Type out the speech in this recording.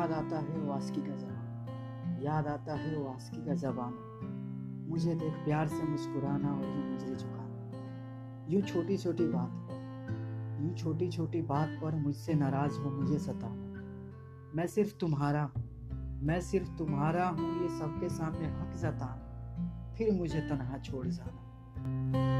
याद आता है वास्की का जमाना याद आता है वास्की का जमाना मुझे देख प्यार से मुस्कुराना और यूँ मुझे झुकाना। यूँ छोटी छोटी बात पर यूँ छोटी छोटी बात पर मुझसे नाराज़ हो, मुझे सताना। मैं सिर्फ़ तुम्हारा हूँ। मैं सिर्फ़ तुम्हारा हूँ, ये सबके सामने हक जताना। फिर मुझे तनहा छोड़ जाना।